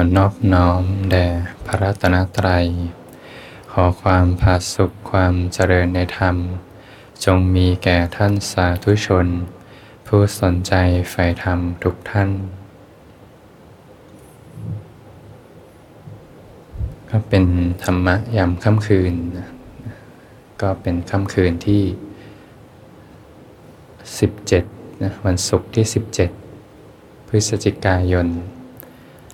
อนอบน้อมแด่พระรัตนตรัย ขอความผาสุขความเจริญในธรรม จงมีแก่ท่านสาธุชน ผู้สนใจใฝ่ธรรมทุกท่านก็เป็นธรรมะยามค่ำคืน ก็เป็นค่ำคืนที่ 17นะวันศุกร์ที่ 17 พฤศจิกายน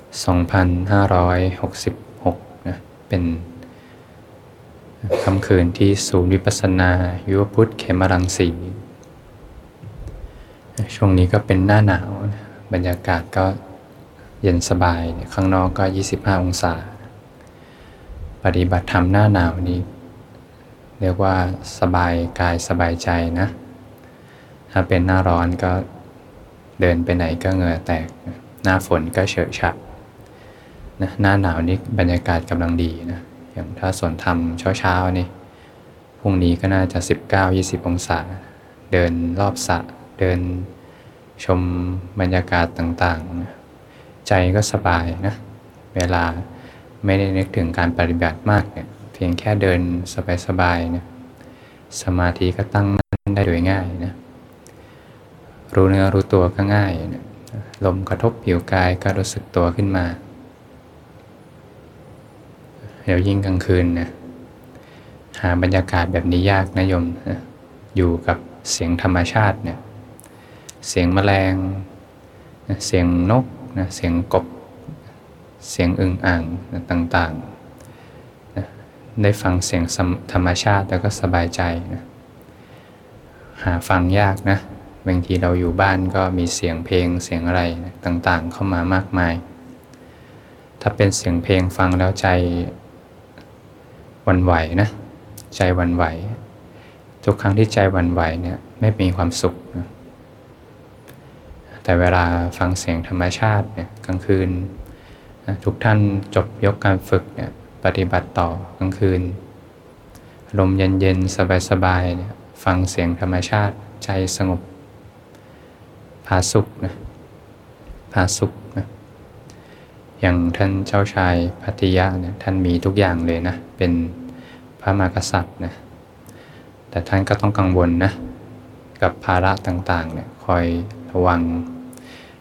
2566 นะ เป็นค่ำคืนที่ศูนย์วิปัสสนายุวพุทธเขมรังสี ช่วงนี้ก็เป็นหน้าหนาวนะบรรยากาศก็เย็นสบาย ข้างนอกก็ 25 องศา ปฏิบัติธรรมหน้าหนาวนี้ เรียกว่าสบายกายสบายใจนะ ถ้าเป็นหน้าร้อนก็เดินไปไหนก็เหงื่อแตก หน้าฝนก็เฉอะฉะ นะหน้าหนาวนี้บรรยากาศกำลังดีนะอย่างถ้าสวนธรรมเช้าๆนี่พรุ่งนี้ก็น่าจะ 19-20 องศา เดินรอบสระเดินชมบรรยากาศต่างๆนะใจก็สบายนะ เวลาไม่ได้นึกถึงการปฏิบัติมากเนี่ยเพียงแค่เดินสบายๆเนี่ยสมาธิก็ตั้งมั่นได้โดยง่ายนะรู้เนื้อรู้ตัวก็ง่ายนะลมกระทบผิวกายก็รู้สึกตัวขึ้นมา เดี๋ยวยิ่งกลางคืนนะหาบรรยากาศแบบนี้ยากนะโยมนะอยู่กับเสียงธรรมชาติเนี่ยเสียงแมลงนะเสียงนกนะเสียงกบ เสียงอึ่งอ่างนะต่างๆนะได้ฟังเสียงธรรมชาติแล้วก็สบายใจนะหาฟังยากนะบางทีเราอยู่บ้านก็มีเสียงเพลงเสียงอะไรนะต่างๆเข้ามามากมาย ถ้าเป็นเสียงเพลงฟังแล้วใจ วันไหวนะใจวันไหว ทุกครั้งที่ใจวันไหวเนี่ยไม่มีความสุขนะแต่เวลาฟังเสียงธรรมชาติเนี่ยกลางคืนนะทุกท่านจบยกการฝึกเนี่ยปฏิบัติต่อกลางคืน ลมเย็นๆ สบายๆเนี่ยฟังเสียงธรรมชาติใจสงบผาสุขนะผาสุขนะอย่างท่านเจ้าชายพัทยาเนี่ยท่านมีทุกอย่างเลยนะ เป็นพระมหากษัตริย์นะแต่ท่านก็ต้องกังวลนะกับภาระต่างๆเนี่ยคอยระวัง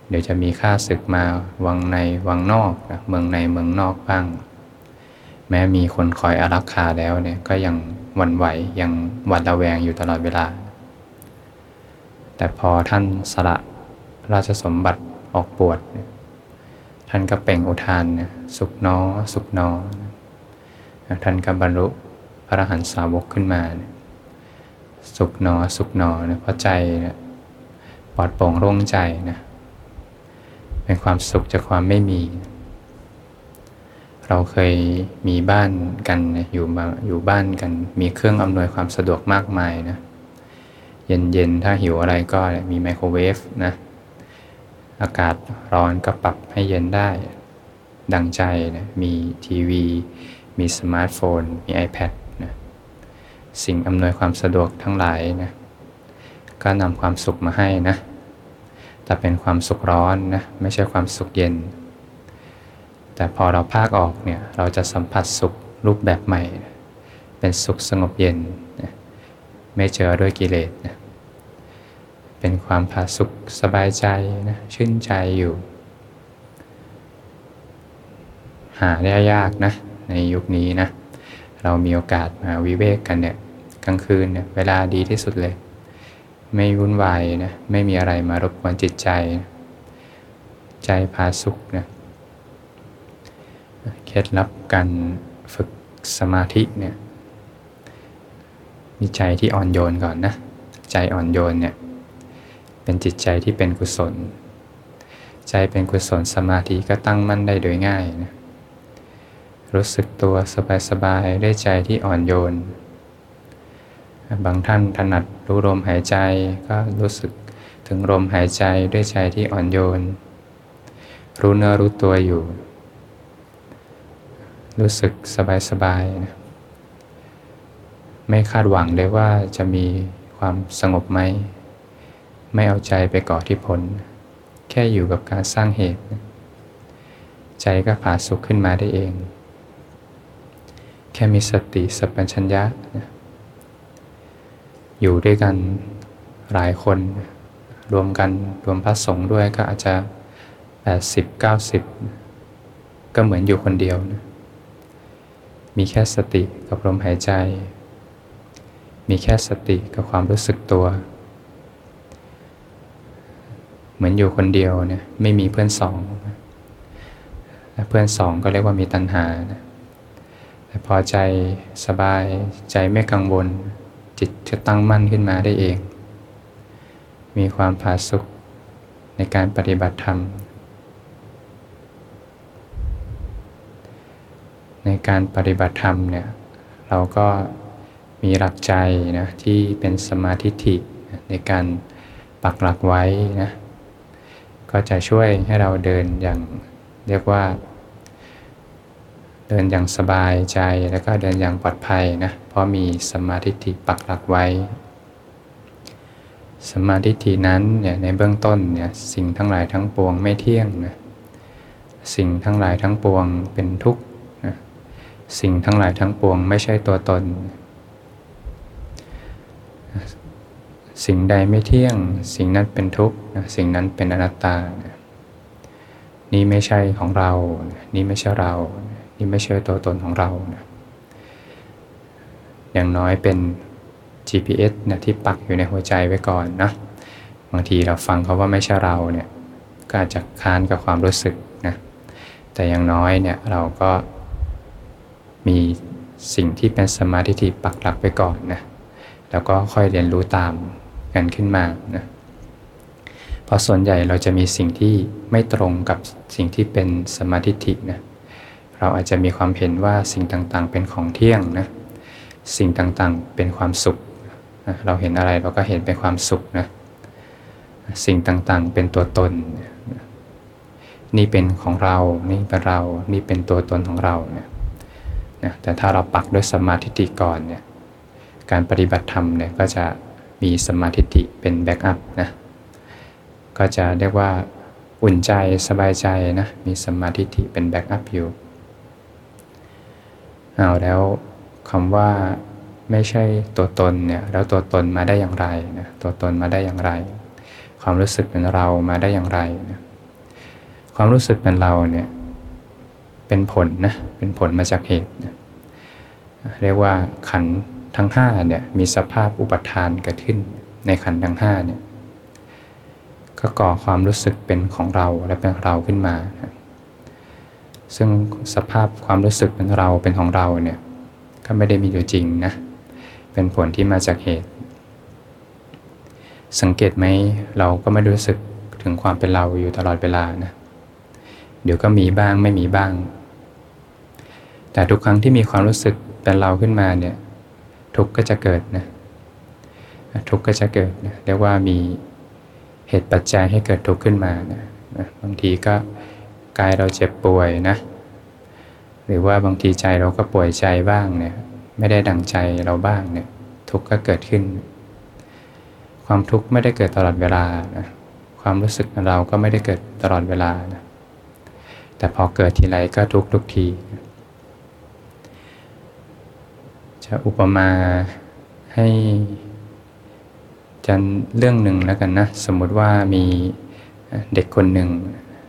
เดี๋ยวจะมีข้าศึกมาวังในวังนอกนะเมืองในเมืองนอกบ้าง แม้มีคนคอยอารักขาแล้วเนี่ยก็ยังหวั่นไหวยังหวาดระแวงอยู่ตลอดเวลา แต่พอท่านสละราชสมบัติออกบวชท่านก็เปล่งอุทานเนี่ยสุขน้อ สุขน้อ ท่านก็บรรลุพระอรหันตสาวกขึ้นมาเนี่ยสุขนอสุขนอนี่ยเพราะใจนี่ยปลอดโปร่งโล่งใจนะเป็นความสุขจากความไม่มี เราเคยมีบ้านกันอยู่มาอยู่บ้านกัน มีเครื่องอำนวยความสะดวกมากมายนะเย็นๆ ถ้าหิวอะไรก็มีไมโครเวฟนะอากาศร้อนก็ปรับให้เย็นได้ ดังใจนะมีทีวี มีสมาร์ทโฟน มี iPad นะสิ่งอำนวยความสะดวกทั้งหลายนะก็นำความสุขมาให้นะ แต่เป็นความสุขร้อนนะ ไม่ใช่ความสุขเย็น แต่พอเราภาคออกเนี่ย เราจะสัมผัสสุขรูปแบบใหม่ เป็นสุขสงบเย็นนะไม่เจอด้วยกิเลสนะเป็นความผาสุขสบายใจนะชื่นใจอยู่ หาได้ยากนะ ในยุคนี้นะ เรามีโอกาสมาวิเวกกันเนี่ยกลางคืนเนี่ยเวลาดีที่สุดเลย ไม่วุ่นวายนะไม่มีอะไรมารบกวนจิตใจ ใจพาสุขนะเคล็ดลับการฝึกสมาธิเนี่ยมีใจที่อ่อนโยนก่อนนะ ใจอ่อนโยนเนี่ยเป็นจิตใจที่เป็นกุศล ใจเป็นกุศลสมาธิก็ตั้งมั่นได้โดยง่ายนะ รู้สึกตัวสบายๆด้วยใจที่อ่อนโยน บางท่านถนัดรู้ลมหายใจก็รู้สึกถึงลมหายใจด้วยใจที่อ่อนโยน รู้เนื้อรู้ตัวอยู่ รู้สึกสบายๆนะไม่คาดหวังเลยว่าจะมีความสงบไหม ไม่เอาใจไปก่อที่ผล แค่อยู่กับการสร้างเหตุ ใจใจก็ผาสุขขึ้นมาได้เอง แค่มีสติสัพพัญญะ อยู่ด้วยกันหลายคน รวมกันรวมพระสงฆ์ด้วยก็อาจจะ 80 90 ก็เหมือนอยู่คนเดียวนะมีแค่สติกับลมหายใจ มีแค่สติกับความรู้สึกตัว เหมือนอยู่คนเดียวเนี่ยไม่มีเพื่อนสอง เพื่อนสองก็เรียกว่ามีตัณหานะ พอใจสบายใจไม่กังวล จิตจะตั้งมั่นขึ้นมาได้เอง มีความผาสุกในการปฏิบัติธรรม ในการปฏิบัติธรรมเนี่ยเราก็มีหลักใจนะที่เป็นสมาธิิในการปักหลักไว้นะก็จะช่วยให้เราเดินอย่างเรียกว่า เดินอย่างสบายใจแล้วก็เดินอย่างปลอดภัยนะเพราะมีสมาธิิปักหลักไว้ สมาธิินั้นเนี่ยในเบื้องต้นเนี่ยสิ่งทั้งหลายทั้งปวงไม่เที่ยงนะสิ่งทั้งหลายทั้งปวงเป็นทุกข์นะสิ่งทั้งหลายทั้งปวงไม่ใช่ตัวตน สิ่งใดไม่เที่ยง สิ่งนั้นเป็นทุกข์สิ่งนั้นเป็นอนัตตา นี่ไม่ใช่ของเรา นี่ไม่ใช่เรา นี่ไม่ใช่ตัวตนของเรานะอย่างน้อยเป็น GPS นะที่ปักอยู่ในหัวใจไว้ก่อนนะบางทีเราฟังเขาว่าไม่ใช่เราเนี่ยก็อาจจะค้านกับความรู้สึกนะแต่อย่างน้อยเนี่ยเราก็มีสิ่งที่เป็นสมาธิที่ปักหลักไปก่อนนะแล้วก็ค่อยเรียนรู้ตามกันขึ้นมานะเพราะส่วนใหญ่เราจะมีสิ่งที่ไม่ตรงกับสิ่งที่เป็นสมาธิินะ เราอาจจะมีความเห็นว่าสิ่งต่างๆ เป็นของเที่ยงนะสิ่งต่างๆเป็นความสุขนะเราเห็นอะไรเราก็เห็นเป็นความสุขนะสิ่งต่างๆเป็นตัวตน นี่เป็นของเรานี่เป็นเรานี่เป็นตัวตนของเราเนี่ยนะแต่ถ้าเราปักด้วยสมาธิิก่อนเนี่ยการปฏิบัติธรรมเนี่ยก็จะมีสมาธิเป็น backup นะก็จะเรียกว่าอุ่นใจสบายใจนะมีสมาธิเป็น backup อยู่ เอาแล้วคำว่าไม่ใช่ตัวตนเนี่ยแล้วตัวตนมาได้อย่างไรนะตัวตนมาได้อย่างไร ความรู้สึกเป็นเรามาได้อย่างไรนะความรู้สึกเป็นเราเนี่ยเป็นผลนะเป็นผลมาจากเหตุนะเรียกว่าขันทั้งห้าเนี่ยมีสภาพอุปทานเกิดขึ้นในขันทั้งห้าเนี่ยก็ก่อความรู้สึกเป็นของเราและเป็นเราขึ้นมานะ ซึ่งสภาพความรู้สึกเป็นเราเป็นของเราเนี่ยก็ไม่ได้มีอยู่จริงนะ เป็นผลที่มาจากเหตุ สังเกตไหมเราก็ไม่รู้สึกถึงความเป็นเราอยู่ตลอดเวลานะ เดี๋ยวก็มีบ้างไม่มีบ้าง แต่ทุกครั้งที่มีความรู้สึกเป็นเราขึ้นมาเนี่ยทุกก็จะเกิดนะ ทุกก็จะเกิดนะเรียกว่ามีเหตุปัจจัยให้เกิดทุกข์ขึ้นมานะบางทีก็ กายเราเจ็บป่วยนะ หรือว่าบางทีใจเราก็ป่วยใจบ้างเนี่ย ไม่ได้ดังใจเราบ้างเนี่ย ทุกข์ก็เกิดขึ้น ความทุกข์ไม่ได้เกิดตลอดเวลานะความรู้สึกของเราก็ไม่ได้เกิดตลอดเวลานะแต่พอเกิดทีไรก็ทุกทุกทีจะอุปมาให้จันเรื่องหนึ่งแล้วกันนะ สมมุติว่ามีเด็กคนหนึ่ง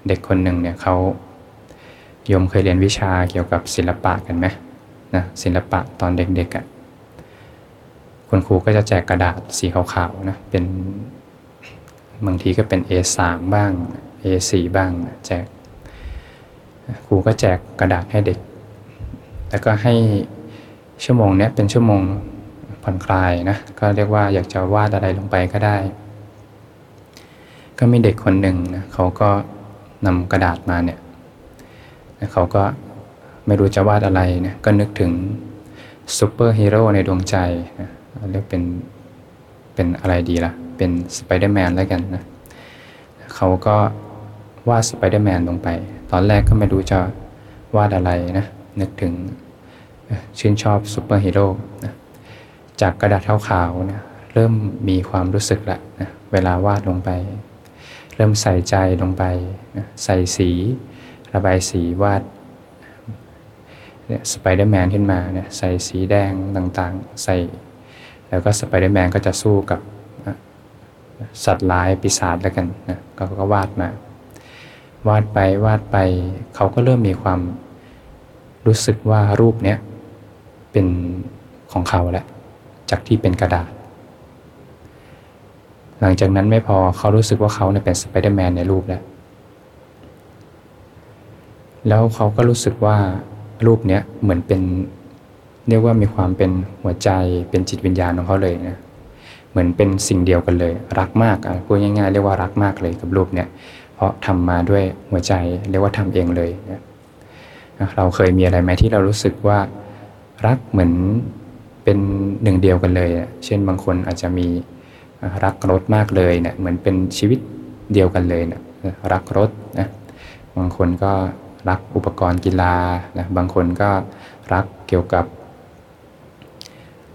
เด็กคนหนึ่งเนี่ยเขาโยมเคยเรียนวิชาเกี่ยวกับศิลปะกันไหมนะศิลปะตอนเด็กๆอะ่ะคุณครูก็จะแจกกระดาษสีขาวๆนะเป็นบางทีก็เป็น A3 บ้าง A4 บ้างแจกครูก็แจกกระดาษให้เด็ก แล้วก็ให้ชั่วโมงนี้เป็นชั่วโมงผ่อนคลายนะก็เรียกว่าอยากจะวาดอะไรลงไปก็ได้ ก็มีเด็กคนหนึ่งนะเขาก็ นำกระดาษมาเนี่ยเขาก็ไม่รู้จะวาดอะไรเนี่ยก็นึกถึงซูเปอร์ฮีโร่ในดวงใจนะเรียกเป็นเป็นอะไรดีล่ะ เป็นสไปเดอร์แมนแล้วกันนะเขาก็วาดสไปเดอร์แมนลงไป ตอนแรกก็ไม่รู้จะวาดอะไรนะ นึกถึงชื่นชอบซูเปอร์ฮีโร่นะจากกระดาษขาวๆเนี่ยเริ่มมีความรู้สึกละนะเวลาวาดลงไป เริ่มใส่ใจลงไป ใส่สี ระบายสีวาดเนี่ยสไปเดอร์แมนขึ้นมาเนี่ยใส่สีแดงต่างๆ ใส่ แล้วก็สไปเดอร์แมนก็จะสู้กับสัตว์ร้ายปีศาจแล้วกันนะก็ก็วาดมา วาดไปวาดไป เขาก็เริ่มมีความรู้สึกว่ารูปเนี้ยเป็นของเขาแล้วจากที่เป็นกระดาษ หลังจากนั้นไม่พอเขารู้สึกว่าเขาเนี่ยเป็นสไปเดอร์แมนในรูปแล้ว แล้วเขาก็รู้สึกว่ารูปเนี้ยเหมือนเป็นเรียกว่ามีความเป็นหัวใจเป็นจิตวิญญาณของเขาเลยนะเหมือนเป็นสิ่งเดียวกันเลย รักมากอะพูดง่ายๆเรียกว่ารักมากเลยกับรูปเนี้ยเพราะทำมาด้วยหัวใจเรียกว่าทำเองเลยนะเราเคยมีอะไรไหมที่เรารู้สึกว่ารักเหมือนเป็นหนึ่งเดียวกันเลย เช่นบางคนอาจจะมี รักรถมากเลยเนี่ยเหมือนเป็นชีวิตเดียวกันเลยนะรักรถนะบางคนก็รักอุปกรณ์กีฬานะบางคนก็รักเกี่ยวกับ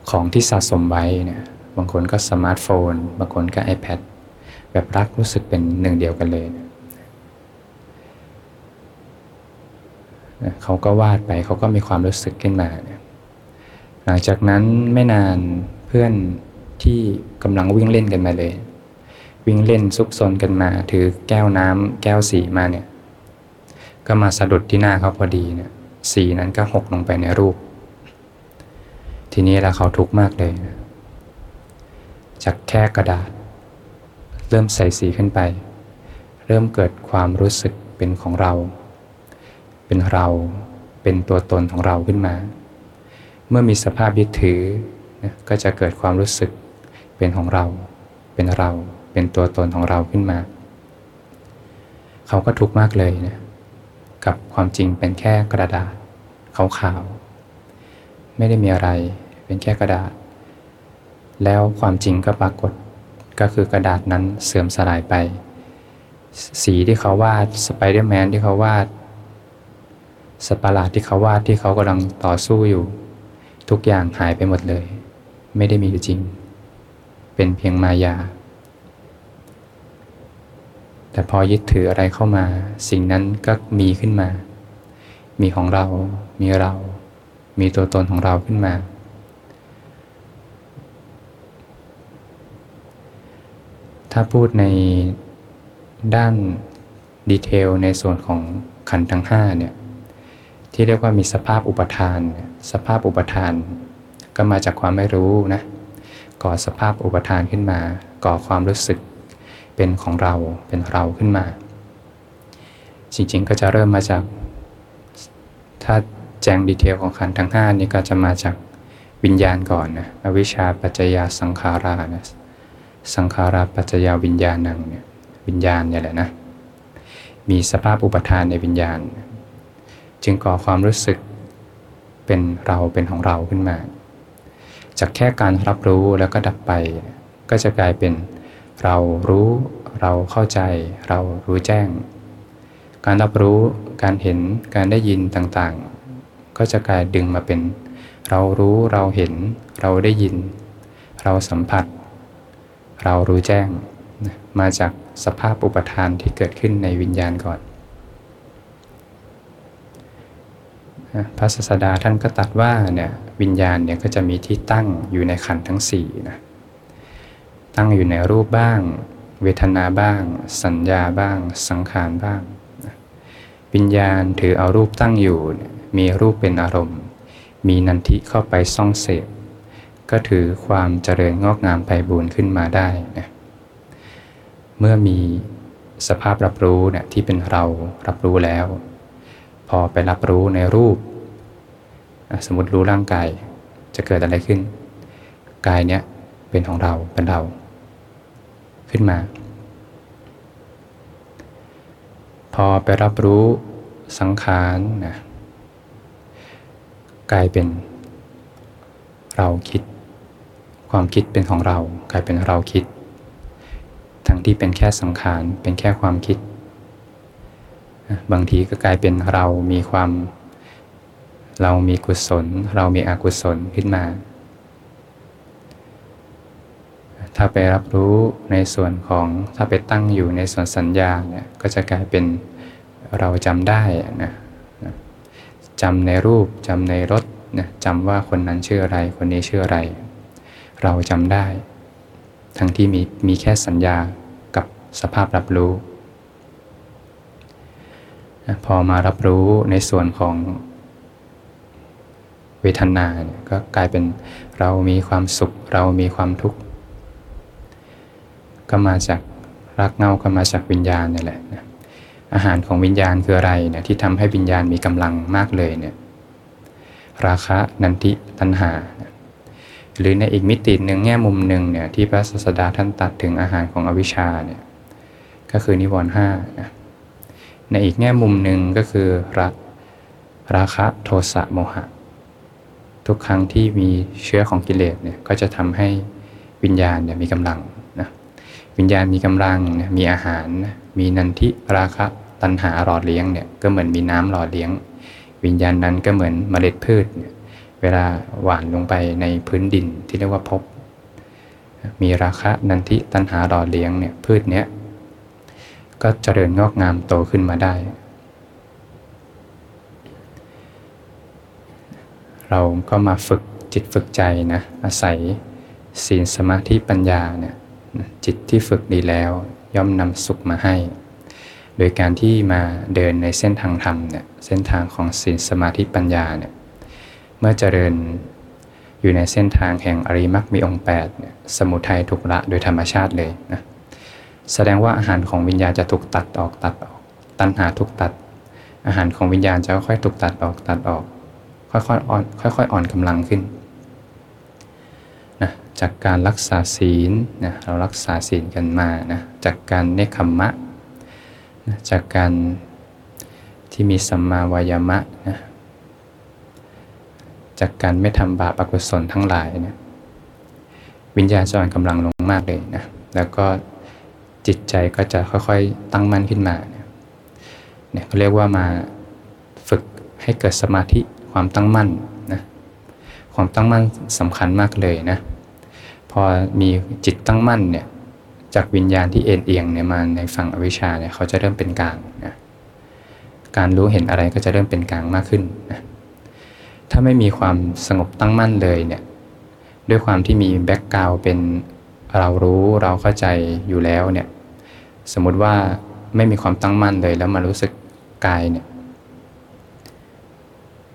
ของที่สะสมไว้เนี่ยบางคนก็สมาร์ทโฟน บางคนก็ iPad แบบรักรู้สึกเป็นหนึ่งเดียวกันเลยนะเขาก็วาดไปเขาก็มีความรู้สึกขึ้นมาเนี่ยหลังจากนั้นไม่นานเพื่อน ที่กำลังวิ่งเล่นกันมาเลย วิ่งเล่นซุกซนกันมา ถือแก้วน้ำแก้วสีมาเนี่ย ก็มาสะดุดที่หน้าเขาพอดีเนี่ยสีนั้นก็หกลงไปในรูป ทีนี้แล้วเขาทุกข์มากเลยนะจากแค่กระดาษ เริ่มใส่สีขึ้นไป เริ่มเกิดความรู้สึกเป็นของเรา เป็นเราเป็นตัวตนของเราขึ้นมา เมื่อมีสภาพยึดถือนะก็จะเกิดความรู้สึก เป็นของเรา เป็นเรา เป็นตัวตนของเราขึ้นมา เขาก็ทุกข์มากเลยนะกับความจริงเป็นแค่กระดาษขาวๆไม่ได้มีอะไร เป็นแค่กระดาษ แล้วความจริงก็ปรากฏก็คือกระดาษนั้นเสื่อมสลายไป สีที่เขาวาดสไปเดอร์แมนที่เขาวาดสัตว์ร้ายที่เขาวาดที่เขากำลังต่อสู้อยู่ ทุกอย่างหายไปหมดเลย ไม่ได้มีอยู่จริง เป็นเพียงมายา แต่พอยึดถืออะไรเข้ามา สิ่งนั้นก็มีขึ้นมา มีของเรา มีเรา มีตัวตนของเราขึ้นมา ถ้าพูดในด้านดีเทลในส่วนของขันธ์ทั้งห้าเนี่ยที่เรียกว่ามีสภาพอุปทาน สภาพอุปทาน ก็มาจากความไม่รู้นะ ก่อสภาพอุปทานขึ้นมา ก่อความรู้สึกเป็นของเราเป็นเราขึ้นมา จริงๆก็จะเริ่มมาจาก ถ้าแจงดีเทลของขันทั้งห้านี้ก็จะมาจากวิญญาณก่อนนะอวิชชาปัจจยาสังขารานะสังขาราปัจจยาวิญญาณังเนี่ยวิญญาณเนี่ยแหละนะมีสภาพอุปทานในวิญญาณ จึงก่อความรู้สึกเป็นเราเป็นของเราขึ้นมา จากแค่การรับรู้แล้วก็ดับไป ก็จะกลายเป็นเรารู้เราเข้าใจ เรารู้แจ้ง การรับรู้การเห็นการได้ยินต่างๆ ก็จะกลายดึงมาเป็น เรารู้เราเห็น เราได้ยิน เราสัมผัส เรารู้แจ้ง มาจากสภาพอุปทานที่เกิดขึ้นในวิญญาณก่อน พระศาสดาท่านก็ตัดว่าเนี่ยวิญญาณเนี่ยก็จะมีที่ตั้งอยู่ในขันทั้งสี่นะตั้งอยู่ในรูปบ้าง เวทนาบ้าง สัญญาบ้าง สังขารบ้าง วิญญาณถือเอารูปตั้งอยู่ มีรูปเป็นอารมณ์ มีนันทิเข้าไปซ่องเสพ ก็ถือความเจริญงอกงามไปบูรขึ้นมาได้นะเมื่อมีสภาพรับรู้เนี่ยที่เป็นเรารับรู้แล้ว อไปรับรู้ในรูป สมมติรู้ร่างกายจะเกิดอะไรขึ้น กายเนี้ยเป็นของเราเป็นเรา ขึ้นมา พอไปรับรู้สังขารนะกลายเป็นเราคิด ความคิดเป็นของเรา กลายเป็นเราคิด ทั้งที่เป็นแค่สังขารเป็นแค่ความคิด บางทีก็กลายเป็นเรามีความ เรามีกุศล เรามีอกุศลขึ้นมา ถ้าไปรับรู้ในส่วนของถ้าไปตั้งอยู่ในส่วนสัญญาเนี่ยก็จะกลายเป็นเราจำได้นะจำในรูปจำในรสนะจำว่าคนนั้นชื่ออะไร คนนี้ชื่ออะไร เราจำได้ ทั้งที่มีมีแค่สัญญากับสภาพรับรู้ พอมารับรู้ในส่วนของเวทนาเนี่ยก็กลายเป็นเรามีความสุข เรามีความทุกข์ ก็มาจากรักเงาก็มาจากวิญญาณนี่แหละนะอาหารของวิญญาณคืออะไรเนี่ยที่ทำให้วิญญาณมีกำลังมากเลยเนี่ยราคะนันทิตัณหา หรือในอีกมิติหนึ่งแง่มุมหนึ่งเนี่ยที่พระศาสดาท่านตัดถึงอาหารของอวิชชาเนี่ยก็คือนิวรณ์ห้านะ ในอีกแง่มุมหนึ่งก็คือรักราคะโทสะโมหะ ทุกครั้งที่มีเชื้อของกิเลสเนี่ยก็จะทำให้วิญญาณเนี่ยมีกำลังนะวิญญาณมีกำลังนะมีอาหารนะมีนันทิราคะตัณหาหล่อเลี้ยงเนี่ยก็เหมือนมีน้ำหล่อเลี้ยง วิญญาณนั้นก็เหมือนเมล็ดพืชเนี่ยเวลาหว่านลงไปในพื้นดินที่เรียกว่าภพมีราคะนันทิตัณหาหล่อเลี้ยงเนี่ยพืชเนี้ย ก็เจริญงอกงามโตขึ้นมาได้ เราก็มาฝึกจิตฝึกใจนะอาศัยศีลสมาธิปัญญาเนี่ยจิตที่ฝึกดีแล้ว ย่อมนำสุขมาให้ โดยการที่มาเดินในเส้นทางธรรมเนี่ยเส้นทางของศีลสมาธิปัญญาเนี่ยเมื่อเจริญอยู่ในเส้นทางแห่งอริมักมีองค์8เนี่ยสมุทัยถูกละโดยธรรมชาติเลยนะ แสดงว่าอาหารของวิญญาณจะถูกตัดออกตัดออก ตัณหาถูกตัด อาหารของวิญญาณจะค่อยๆถูกตัดออกตัดออก ค่อยๆอ่อนค่อยๆอ่อนกำลังขึ้นนะจากการรักษาศีลนะเรารักษาศีลกันมานะจากการเนคขมมะนะจากการที่มีสัมมาวายามะนะจากการไม่ทำบาปอกุศลทั้งหลายนะวิญญาณจะอ่อนกำลังลงมากเลยนะแล้วก็ จิตใจก็จะค่อยๆตั้งมั่นขึ้นมาเนี่ยเขาเรียกว่ามาฝึกให้เกิดสมาธิความตั้งมั่นนะความตั้งมั่นสำคัญมากเลยนะพอมีจิตตั้งมั่นเนี่ยจากวิญญาณที่เอ็นเอียงเนี่ยมาในฝั่งอวิชชาเนี่ยเขาจะเริ่มเป็นกลางนะการรู้เห็นอะไรก็จะเริ่มเป็นกลางมากขึ้นนะถ้าไม่มีความสงบตั้งมั่นเลยเนี่ยด้วยความที่มีแบ็กกราวเป็นเรารู้เราเข้าใจอยู่แล้วเนี่ย สมมุติว่าไม่มีความตั้งมั่นเลยแล้วมารู้สึกกายเนี่ย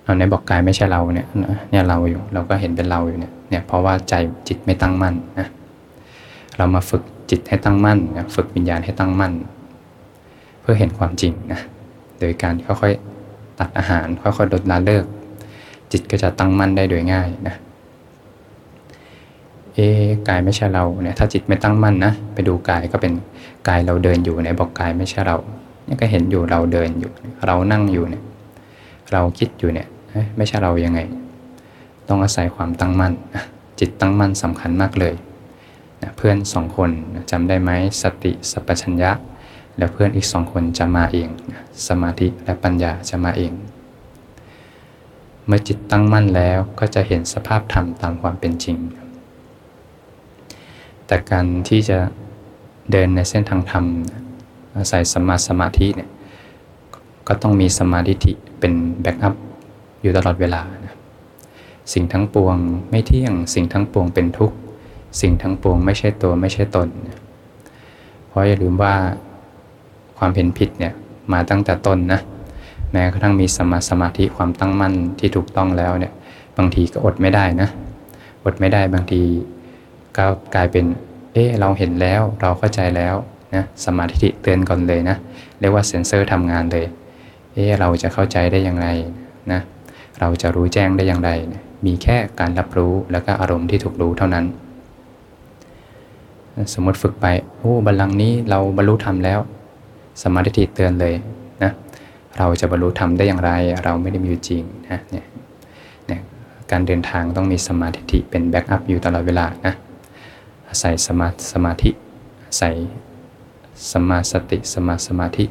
เราในบอกกายไม่ใช่เราเนี่ยเนี่ยเราอยู่ เราก็เห็นเป็นเราอยู่เนี่ยเนี่ยเพราะว่าใจจิตไม่ตั้งมั่นนะเรามาฝึกจิตให้ตั้งมั่นนะฝึกวิญญาณให้ตั้งมั่น เพื่อเห็นความจริงนะโดยการค่อยๆตัดอาหารค่อยๆลดละเลิก จิตก็จะตั้งมั่นได้โดยง่ายนะ เอ๊กายไม่ใช่เราเนี่ยถ้าจิตไม่ตั้งมั่นนะไปดูกายก็เป็นกายเราเดินอยู่ในบอกกายไม่ใช่เราเนี่ยก็เห็นอยู่เราเดินอยู่ เรานั่งอยู่เนี่ยเราคิดอยู่เนี่ยไม่ใช่เรายังไง ต้องอาศัยความตั้งมั่น จิตตั้งมั่นสำคัญมากเลยนะเพื่อนสองคนจำได้ไหมสติสัพพัญญะ แล้วเพื่อนอีกสองคนจะมาเองสมาธิและปัญญาจะมาเอง เมื่อจิตตั้งมั่นแล้วก็จะเห็นสภาพธรรมตามความเป็นจริง แต่การที่จะเดินในเส้นทางธรรม อาศัยสมาสมาธิเนี่ยก็ต้องมีสมาธิเป็นแบ็กอัพอยู่ตลอดเวลานะสิ่งทั้งปวงไม่เที่ยง สิ่งทั้งปวงเป็นทุกข์ สิ่งทั้งปวงไม่ใช่ตัวไม่ใช่ตน เพราะอย่าลืมว่าความเห็นผิดเนี่ยมาตั้งแต่ต้นนะแม้กระทั่งมีสมาสมาธิความตั้งมั่นที่ถูกต้องแล้วเนี่ยบางทีก็อดไม่ได้นะ อดไม่ได้บางที ก็กลายเป็น เอ๊เราเห็นแล้วเราเข้าใจแล้วนะสมาธิเตือนก่อนเลยนะ เรียกว่าเซนเซอร์ทำงานเลย เอ๊เราจะเข้าใจได้ยังไงนะเราจะรู้แจ้งได้อย่างไร มีแค่การรับรู้แล้วก็อารมณ์ที่ถูกรู้เท่านั้น สมมติฝึกไป โอ้บัลลังก์นี้เราบรรลุธรรมแล้ว สมาธิเตือนเลยนะเราจะบรรลุธรรมได้อย่างไร เราไม่ได้มีอยู่จริงนะเนี่ยเนี่ยการเดินทางต้องมีสมาธิเป็นแบ็กอัพอยู่ตลอดเวลานะ ใส่สมาสมาธิใส่สมาสติสมาสมาธิ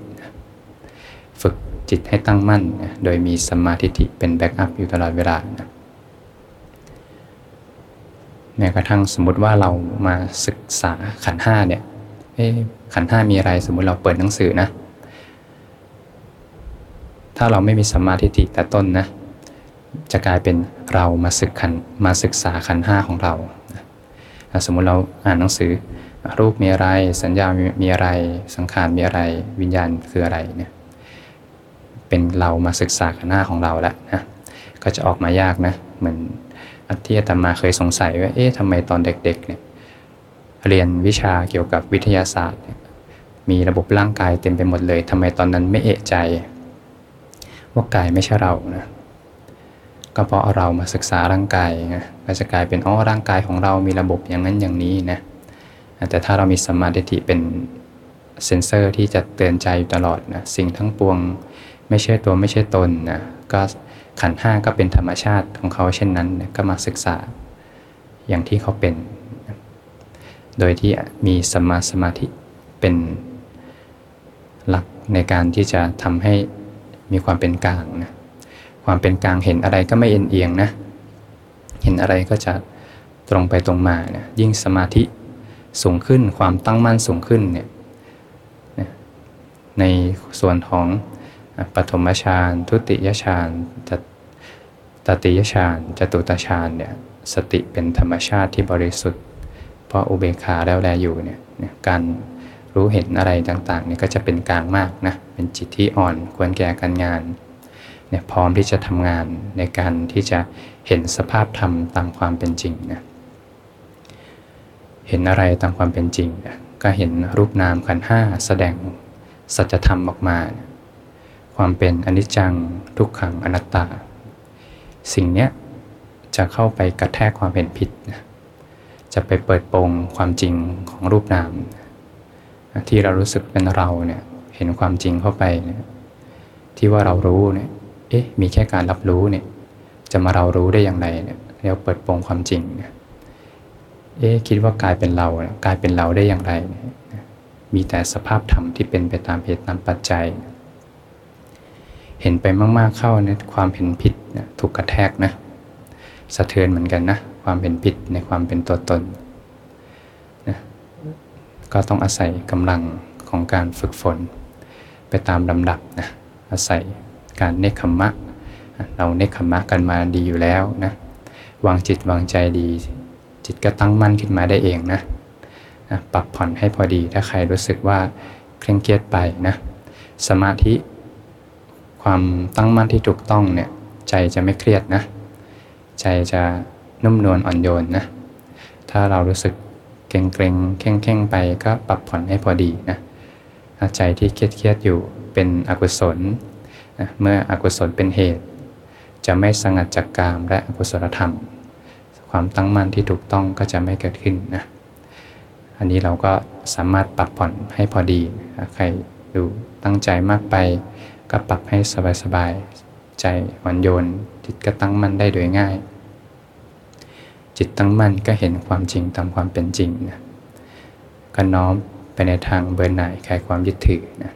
ฝึกจิตให้ตั้งมั่น โดยมีสมาธิเป็นแบ็กอัพอยู่ตลอดเวลานะแม้กระทั่งสมมติว่าเรามาศึกษาขันห้าเนี่ยขันห้ามีอะไรสมมุติเราเปิดหนังสือนะ ถ้าเราไม่มีสัมมาทิฏฐิแต่ต้นนะ จะกลายเป็นเรามาศึกขันมาศึกษาขันห้าของเรา สมมุติเราอ่านหนังสือ รูปมีอะไร สัญญามีอะไร สังขารมีอะไร วิญญาณคืออะไรเนี่ยเป็นเรามาศึกษาขันห้าของเราแล้วนะก็จะออกมายากนะเหมือนอที่อาตมาเคยสงสัยว่าเอ๊ะทำไมตอนเด็กๆเนี่ยเรียนวิชาเกี่ยวกับวิทยาศาสตร์ มีระบบร่างกายเต็มไปหมดเลยทำไมตอนนั้นไม่เอะใจ ว่ากายไม่ใช่เรานะ ก็เพราะเรามาศึกษาร่างกายนะก็จะกลายเป็นอ๋อร่างกายของเรามีระบบอย่างนั้นอย่างนี้นะแต่ถ้าเรามีสมาธิเป็นเซนเซอร์ที่จะเตือนใจอยู่ตลอดนะสิ่งทั้งปวงไม่ใช่ตัวไม่ใช่ตนนะก็ขันห้าก็เป็นธรรมชาติของเขาเช่นนั้นนะก็มาศึกษาอย่างที่เขาเป็น โดยที่มีสมาสมาธิเป็นหลักในการที่จะทำให้มีความเป็นกลางนะ ความเป็นกลางเห็นอะไรก็ไม่เอ็นเอียงนะ เห็นอะไรก็จะตรงไปตรงมาเนี่ยยิ่งสมาธิสูงขึ้นความตั้งมั่นสูงขึ้นเนี่ยในส่วนของปฐมฌานทุติยฌานจตติยฌานจตุตฌานเนี่ยสติเป็นธรรมชาติที่บริสุทธิ์ เพราะอุเบกขาแล้วแลอยู่เนี่ยการรู้เห็นอะไรต่างๆเนี่ยก็จะเป็นกลางมากนะเป็นจิตที่อ่อนควรแก่การงาน เนี่ยพร้อมที่จะทำงานในการที่จะเห็นสภาพธรรมตามความเป็นจริงนะเห็นอะไรตามความเป็นจริงนะก็เห็นรูปนามขันห้าแสดงสัจธรรมออกมาความเป็นอนิจจังทุกขังอนัตตา สิ่งเนี้ยจะเข้าไปกระแทกความเห็นผิดนะจะไปเปิดโปงความจริงของรูปนามที่เรารู้สึกเป็นเราเนี่ยเห็นความจริงเข้าไปเนี่ยที่ว่าเรารู้เนี่ย เอ๊ะมีแค่การรับรู้เนี่ยจะมาเรารู้ได้อย่างไรเนี่ยเราเปิดโปงความจริงเนี่ยเอ๊ะคิดว่ากลายเป็นเรากลายเป็นเราได้อย่างไร มีแต่สภาพธรรมที่เป็นไปตามเหตุตามปัจจัย เห็นไปมากๆเข้าเนี่ยความเห็นผิดถูกกระแทกนะสะเทือนเหมือนกันนะความเป็นผิดในความเป็นตัวตนนะก็ต้องอาศัยกำลังของการฝึกฝน ไปตามลำดับนะอาศัย การเนคขมมะ เราเนคขมมะกันมาดีอยู่แล้วนะวางจิตวางใจดี จิตก็ตั้งมั่นขึ้นมาได้เองนะนะปรับผ่อนให้พอดีถ้าใครรู้สึกว่าเคร่งเครียดไปนะสมาธิ ความตั้งมั่นที่ถูกต้องเนี่ยใจจะไม่เครียดนะ ใจจะนุ่มนวลอ่อนโยนนะถ้าเรารู้สึกเกรงเกรงเข่งเข่งไปก็ปรับผ่อนให้พอดีนะใจที่เครียดเครียดอยู่เป็นอกุศล นะเมื่ออกุศลเป็นเหตุ จะไม่สงัดจากกามและอกุศลธรรม ความตั้งมั่นที่ถูกต้องก็จะไม่เกิดขึ้นนะอันนี้เราก็สามารถปรับผ่อนให้พอดีนะใครดูตั้งใจมากไป ก็ปรับให้สบายๆใจอ่อนโยนจิตก็ตั้งมั่นได้โดยง่าย จิตตั้งมั่นก็เห็นความจริงตามความเป็นจริงนะก็น้อมไปในทางเบื่อหน่ายคลายความยึดถือนะ